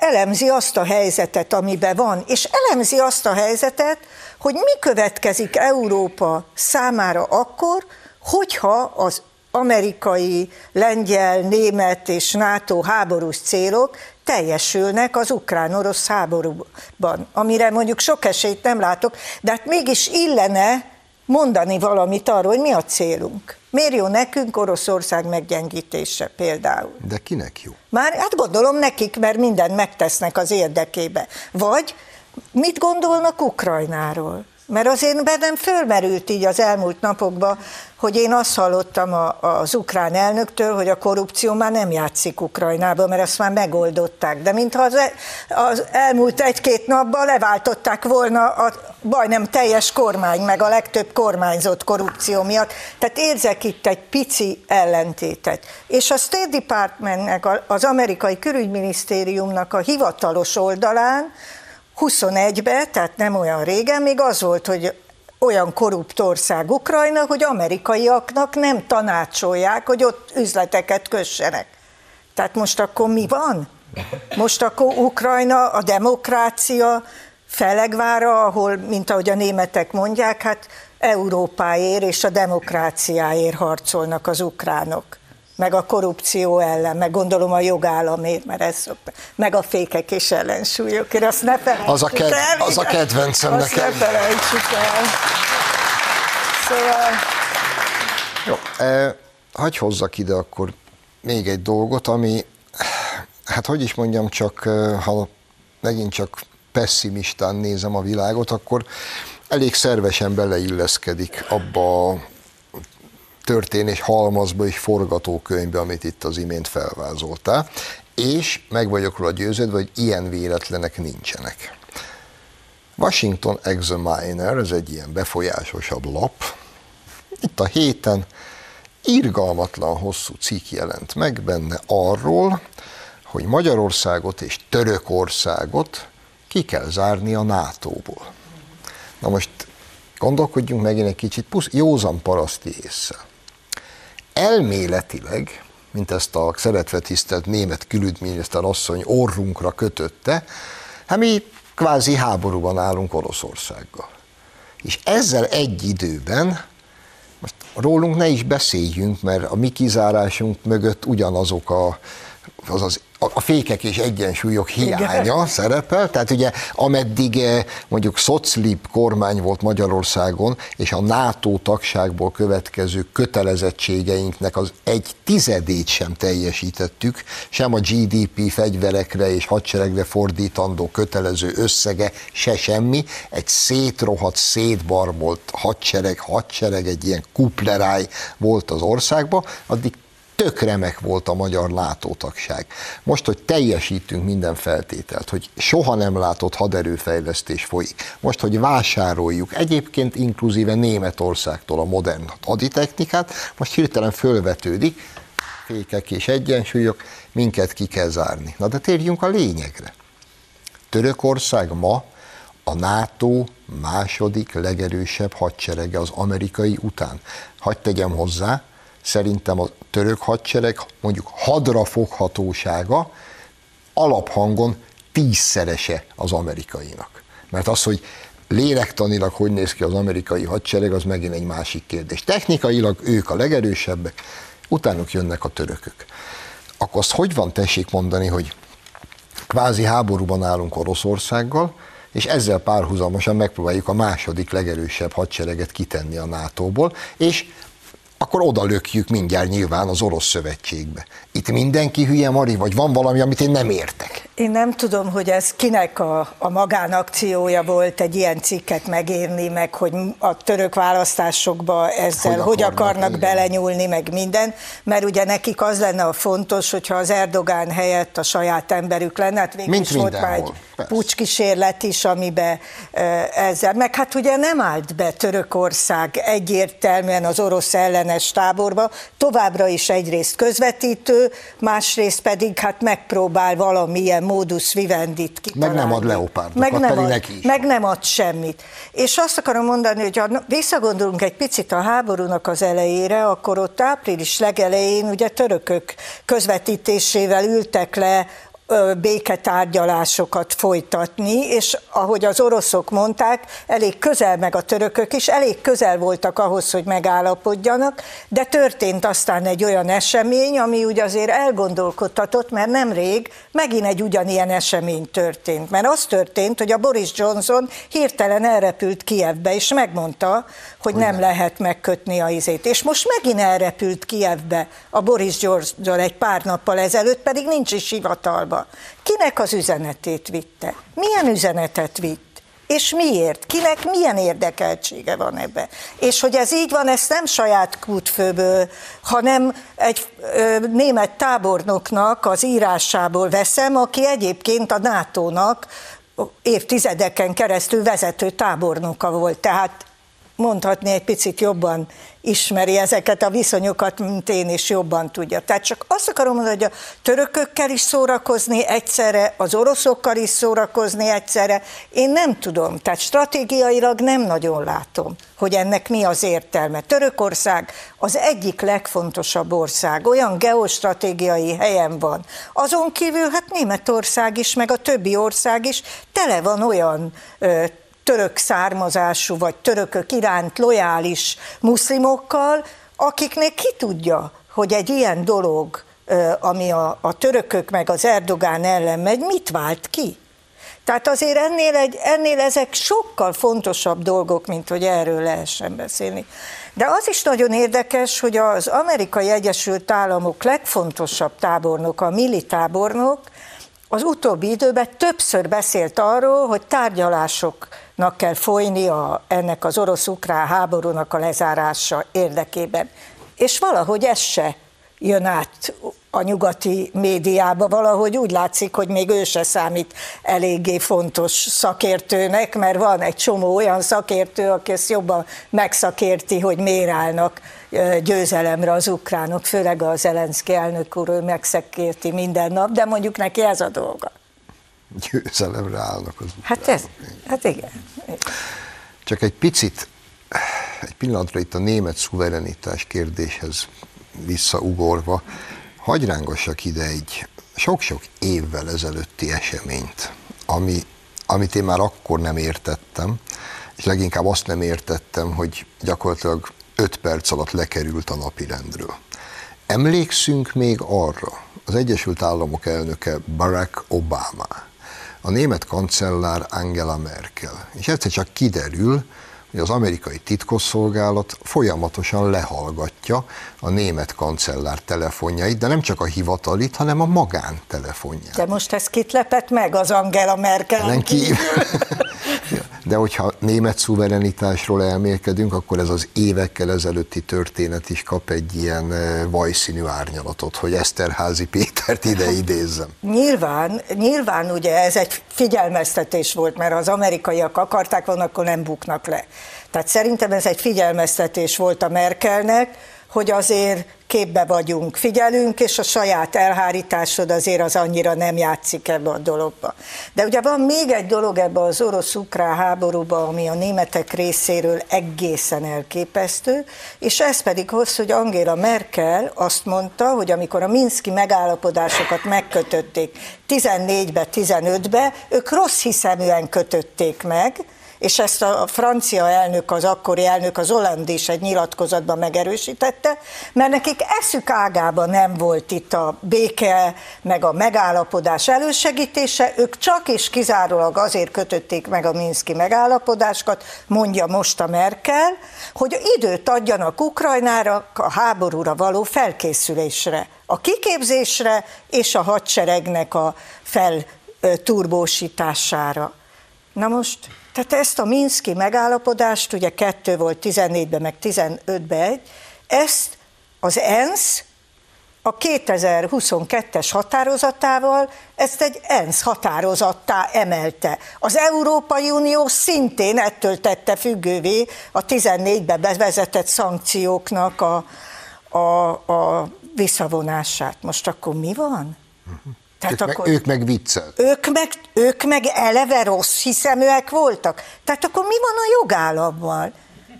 [SPEAKER 2] elemzi azt a helyzetet, amiben van, és elemzi azt a helyzetet, hogy mi következik Európa számára akkor, hogyha az amerikai, lengyel, német és NATO háborús célok teljesülnek az ukrán-orosz háborúban, amire mondjuk sok esélyt nem látok, de hát mégis illene mondani valamit arról, hogy mi a célunk. Miért jó nekünk Oroszország meggyengítése például?
[SPEAKER 1] De kinek jó?
[SPEAKER 2] Már hát gondolom nekik, mert mindent megtesznek az érdekébe. Vagy mit gondolnak Ukrajnáról? Mert azért bennem fölmerült így az elmúlt napokban, hogy én azt hallottam a, az ukrán elnöktől, hogy a korrupció már nem játszik Ukrajnában, mert azt már megoldották. De mintha az, e, az elmúlt egy-két napban leváltották volna a majdnem teljes kormány, meg a legtöbb kormányzott korrupció miatt. Tehát érzek itt egy pici ellentétet. És a State Departmentnek, az amerikai külügyminisztériumnak a hivatalos oldalán 21-ben, tehát nem olyan régen, még az volt, hogy olyan korrupt ország Ukrajna, hogy amerikaiaknak nem tanácsolják, hogy ott üzleteket kössenek. Tehát most akkor mi van? Most akkor Ukrajna a demokrácia felegvára, ahol, mint ahogy a németek mondják, hát Európáért és a demokráciáért harcolnak az ukránok meg a korrupció ellen, meg gondolom a jogállamért, mert ez szokta, meg a fékek és ellensúlyok. Én azt ne
[SPEAKER 1] az a, ked, el, az a kedvencem
[SPEAKER 2] azt
[SPEAKER 1] nekem.
[SPEAKER 2] ne felejtsük el. Szóval...
[SPEAKER 1] Jó, eh, hagyj hozzak ide akkor még egy dolgot, ami, hát hogy is mondjam, csak ha megint csak pessimistán nézem a világot, akkor elég szervesen beleilleszkedik abba történés halmazba és forgatókönyvbe, amit itt az imént felvázoltál, és meg vagyok róla győződve, hogy ilyen véletlenek nincsenek. Washington Examiner, ez egy ilyen befolyásosabb lap, itt a héten irgalmatlan hosszú cikk jelent meg benne arról, hogy Magyarországot és Törökországot ki kell zárni a NATO-ból. Na most gondolkodjunk megint egy kicsit pusz, józan paraszti észre elméletileg, mint ezt a szeretve tisztelt német külügyminiszter asszony orrunkra kötötte, hát mi kvázi háborúban állunk Oroszországgal. És ezzel egy időben, most rólunk ne is beszéljünk, mert a mi kizárásunk mögött ugyanazok a, az az a fékek és egyensúlyok hiánya Igen. szerepel, tehát ugye ameddig eh, mondjuk szoclib kormány volt Magyarországon, és a NATO tagságból következő kötelezettségeinknek az egy tizedét sem teljesítettük, sem a GDP fegyverekre és hadseregre fordítandó kötelező összege, se semmi, egy szétrohadt, szétbarmolt hadsereg, hadsereg, egy ilyen kupleráj volt az országban, addig tök remek volt a magyar látótagság. Most, hogy teljesítünk minden feltételt, hogy soha nem látott haderőfejlesztés folyik, most, hogy vásároljuk egyébként inkluzíve Németországtól a modern haditechnikát, most hirtelen fölvetődik, fékek és egyensúlyok, minket ki kell zárni. Na de térjünk a lényegre. Törökország ma a NATO második legerősebb hadserege az amerikai után. Hagy tegyem hozzá, szerintem a török hadsereg mondjuk hadrafoghatósága alaphangon tízszerese az amerikainak. Mert az, hogy lélektanilag hogy néz ki az amerikai hadsereg, az megint egy másik kérdés. Technikailag ők a legerősebbek, utánuk jönnek a törökök. Akkor azt hogy van tessék mondani, hogy kvázi háborúban állunk Oroszországgal, és ezzel párhuzamosan megpróbáljuk a második legerősebb hadsereget kitenni a NATO-ból, és akkor oda lökjük mindjárt nyilván az orosz szövetségbe. Itt mindenki hülye, Mari, vagy van valami, amit én nem értek?
[SPEAKER 2] Én nem tudom, hogy ez kinek a, a magánakciója volt egy ilyen cikket megírni, meg hogy a török választásokba ezzel hogy, hogy akarnak, akarnak belenyúlni, meg minden, mert ugye nekik az lenne a fontos, hogyha az Erdogán helyett a saját emberük lenne, hát végül Mint is volt már egy pucskísérlet is, amiben ezzel, meg hát ugye nem állt be Törökország egyértelműen az orosz ellenes táborba, továbbra is egyrészt közvetítő, másrészt pedig hát megpróbál valamilyen modus vivendit
[SPEAKER 1] kitalálni. Meg nem ad leopárdokat,
[SPEAKER 2] meg nem ad, neki is. Meg nem ad semmit. És azt akarom mondani, hogy ha visszagondolunk egy picit a háborúnak az elejére, akkor ott április legelején ugye törökök közvetítésével ültek le béketárgyalásokat folytatni, és ahogy az oroszok mondták, elég közel meg a törökök is, elég közel voltak ahhoz, hogy megállapodjanak, de történt aztán egy olyan esemény, ami ugye azért elgondolkodtatott, mert nemrég megint egy ugyanilyen esemény történt. Mert az történt, hogy a Boris Johnson hirtelen elrepült Kievbe, és megmondta, hogy nem lehet megkötni a izét. És most megint elrepült Kievbe a Boris Johnson egy pár nappal ezelőtt, pedig nincs is hivatalba. Kinek az üzenetét vitte? Milyen üzenetet vitt? És miért? Kinek milyen érdekeltsége van ebbe? És hogy ez így van, ezt nem saját kútfőből, hanem egy ö, német tábornoknak az írásából veszem, aki egyébként a NATO-nak évtizedeken keresztül vezető tábornoka volt. Tehát mondhatni egy picit jobban ismeri ezeket a viszonyokat, mint én is jobban tudja. Tehát csak azt akarom mondani, hogy a törökökkel is szórakozni egyszerre, az oroszokkal is szórakozni egyszerre, én nem tudom, tehát stratégiailag nem nagyon látom, hogy ennek mi az értelme. Törökország az egyik legfontosabb ország, olyan geostratégiai helyen van. Azon kívül hát Németország is, meg a többi ország is tele van olyan ö, török származású vagy törökök iránt lojális muszlimokkal, akiknek ki tudja, hogy egy ilyen dolog, ami a, a törökök meg az Erdogán ellen megy, mit vált ki? Tehát azért ennél, egy, ennél ezek sokkal fontosabb dolgok, mint hogy erről lehessen beszélni. De az is nagyon érdekes, hogy az amerikai Egyesült Államok legfontosabb tábornoka, a militábornok, az utóbbi időben többször beszélt arról, hogy tárgyalásoknak kell folyni a, ennek az orosz-ukrán háborúnak a lezárása érdekében. És valahogy ez se jön át a nyugati médiába, valahogy úgy látszik, hogy még ő se számít eléggé fontos szakértőnek, mert van egy csomó olyan szakértő, aki ezt jobban megszakérti, hogy miért állnak győzelemre az ukránok, főleg az Zelenszky elnök úr, ő megszakérti minden nap, de mondjuk neki ez a dolga.
[SPEAKER 1] Győzelemre állnak az ukránok.
[SPEAKER 2] Hát ez, hát igen.
[SPEAKER 1] Csak egy picit, egy pillanatra itt a német szuverenitás kérdéshez visszaugorva, hagy rángassak ide egy sok-sok évvel ezelőtti eseményt, ami, amit én már akkor nem értettem, és leginkább azt nem értettem, hogy gyakorlatilag öt perc alatt lekerült a napirendről. Emlékszünk még arra, az Egyesült Államok elnöke Barack Obama, a német kancellár Angela Merkel, és egyszer csak kiderül, hogy az amerikai titkosszolgálat folyamatosan lehallgatja a német kancellár telefonjait, de nem csak a hivatalit, hanem a magántelefonját.
[SPEAKER 2] De most ez kit lepett meg az Angela Merkel?
[SPEAKER 1] De de hogyha német szuverenitásról elmélkedünk, akkor ez az évekkel ezelőtti történet is kap egy ilyen vajszínű árnyalatot, hogy Eszterházi Pétert ide idézzem.
[SPEAKER 2] Nyilván, nyilván ugye ez egy figyelmeztetés volt, mert az amerikaiak akarták volna, akkor nem buknak le. Tehát szerintem ez egy figyelmeztetés volt a Merkelnek, hogy azért képbe vagyunk, figyelünk, és a saját elhárításod azért az annyira nem játszik ebbe a dologba. De ugye van még egy dolog ebbe az orosz-ukrán háborúba, ami a németek részéről egészen elképesztő, és ez pedig az, hogy Angela Merkel azt mondta, hogy amikor a Minszki megállapodásokat megkötötték 14-be, 15-be, ők rossz hiszeműen kötötték meg, és ezt a francia elnök, az akkori elnök, az Holland is egy nyilatkozatban megerősítette, mert nekik eszük ágában nem volt itt a béke, meg a megállapodás elősegítése, ők csak és kizárólag azért kötötték meg a Minszki megállapodásokat, mondja most a Merkel, hogy időt adjanak Ukrajnára a háborúra való felkészülésre, a kiképzésre és a hadseregnek a felturbósítására. Na most tehát ezt a Minszki megállapodást, ugye kettő volt 14-ben, meg 15-ben egy, ezt az ENSZ a 2022-es határozatával ezt egy ENSZ határozattá emelte. Az Európai Unió szintén ettől tette függővé a 14-ben bevezetett szankcióknak a, a, a visszavonását. Most akkor mi van?
[SPEAKER 1] Uh-huh. Tehát ők, akkor, meg, ők meg viccel.
[SPEAKER 2] Ők meg, ők meg eleve rossz hiszeműek voltak. Tehát akkor mi van a jogállammal?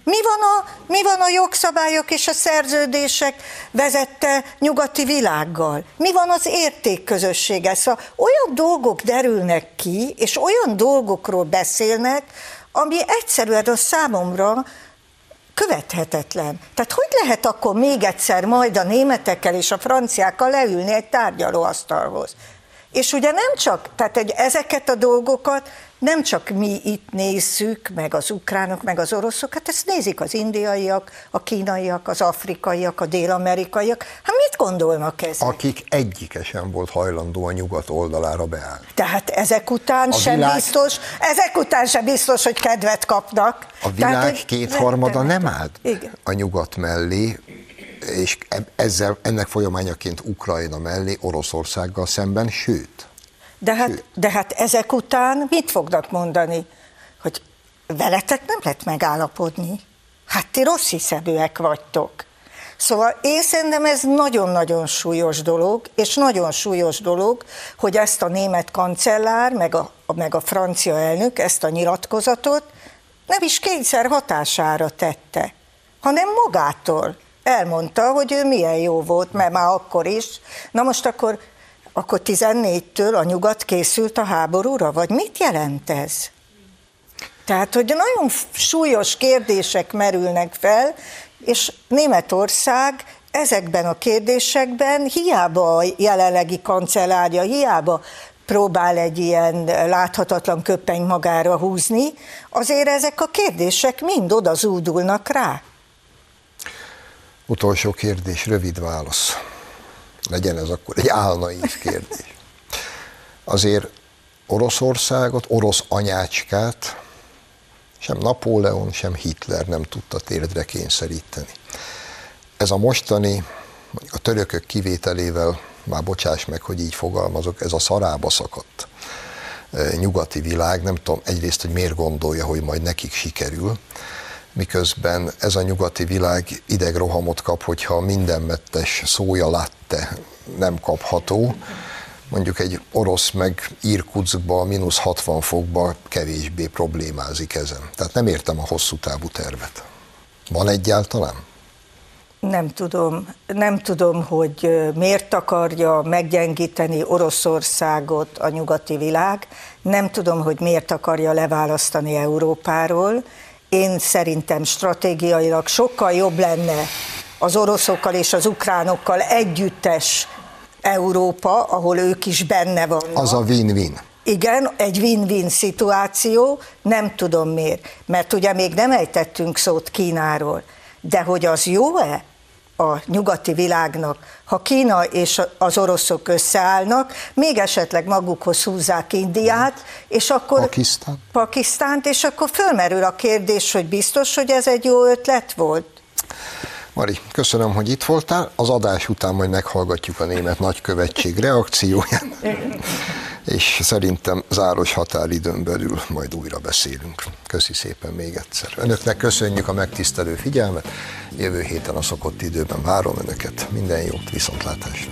[SPEAKER 2] Mi van, a, mi van a jogszabályok és a szerződések vezette nyugati világgal? Mi van az értékközösséggel? Szóval olyan dolgok derülnek ki, és olyan dolgokról beszélnek, ami egyszerűen a számomra követhetetlen. Tehát hogy lehet akkor még egyszer majd a németekkel és a franciákkal leülni egy tárgyalóasztalhoz? És ugye nem csak, tehát egy, ezeket a dolgokat nem csak mi itt nézzük, meg az ukránok, meg az oroszok, hát ezt nézik az indiaiak, a kínaiak, az afrikaiak, a dél-amerikaiak. Hát mit gondolnak ezek?
[SPEAKER 1] Akik egyike sem volt hajlandó a nyugat oldalára beállni.
[SPEAKER 2] Tehát ezek után a sem világ... biztos, ezek után sem biztos, hogy kedvet kapnak.
[SPEAKER 1] A világ Tehát, kétharmada nem állt Igen. a nyugat mellé, és ezzel, ennek folyamányaként Ukrajna mellé Oroszországgal szemben, sőt.
[SPEAKER 2] De hát, sőt. de hát ezek után mit fognak mondani? Hogy veletek nem lehet megállapodni. Hát ti rossz hiszeműek vagytok. Szóval én szerintem ez nagyon-nagyon súlyos dolog, és nagyon súlyos dolog, hogy ezt a német kancellár, meg a, meg a francia elnök ezt a nyilatkozatot nem is kényszer hatására tette, hanem magától elmondta, hogy ő milyen jó volt, mert már akkor is. Na most akkor, akkor 14-től a nyugat készült a háborúra, vagy mit jelent ez? Tehát, hogy nagyon súlyos kérdések merülnek fel, és Németország ezekben a kérdésekben hiába a jelenlegi kancellárja, hiába próbál egy ilyen láthatatlan köppeny magára húzni, azért ezek a kérdések mind oda zúdulnak rá.
[SPEAKER 1] Utolsó kérdés, rövid válasz. Legyen ez akkor egy álnaív kérdés. Azért Oroszországot, orosz anyácskát sem Napóleon, sem Hitler nem tudta térdre kényszeríteni. Ez a mostani, a törökök kivételével, már bocsáss meg, hogy így fogalmazok, ez a szarába szakadt e, nyugati világ, nem tudom egyrészt, hogy miért gondolja, hogy majd nekik sikerül, miközben ez a nyugati világ idegrohamot kap, hogyha mindenmettes szója latte nem kapható, mondjuk egy orosz meg Irkutskba, mínusz 60 fokba kevésbé problémázik ezen. Tehát nem értem a hosszú távú tervet. Van egyáltalán?
[SPEAKER 2] Nem tudom, nem tudom, hogy miért akarja meggyengíteni Oroszországot a nyugati világ, nem tudom, hogy miért akarja leválasztani Európáról, én szerintem stratégiailag sokkal jobb lenne az oroszokkal és az ukránokkal együttes Európa, ahol ők is benne vannak.
[SPEAKER 1] Az a win-win.
[SPEAKER 2] Igen, egy win-win szituáció, nem tudom miért, mert ugye még nem ejtettünk szót Kínáról, de hogy az jó-e? A nyugati világnak, ha Kína és az oroszok összeállnak, még esetleg magukhoz húzzák Indiát, és akkor
[SPEAKER 1] Pakisztán.
[SPEAKER 2] Pakisztánt, és akkor fölmerül a kérdés, hogy biztos, hogy ez egy jó ötlet volt?
[SPEAKER 1] Mari, köszönöm, hogy itt voltál. Az adás után majd meghallgatjuk a német nagykövetség reakcióját, és szerintem záros határidőn belül majd újra beszélünk. Köszi szépen még egyszer. Önöknek köszönjük a megtisztelő figyelmet. Jövő héten a szokott időben várom Önöket. Minden jót, viszontlátásra!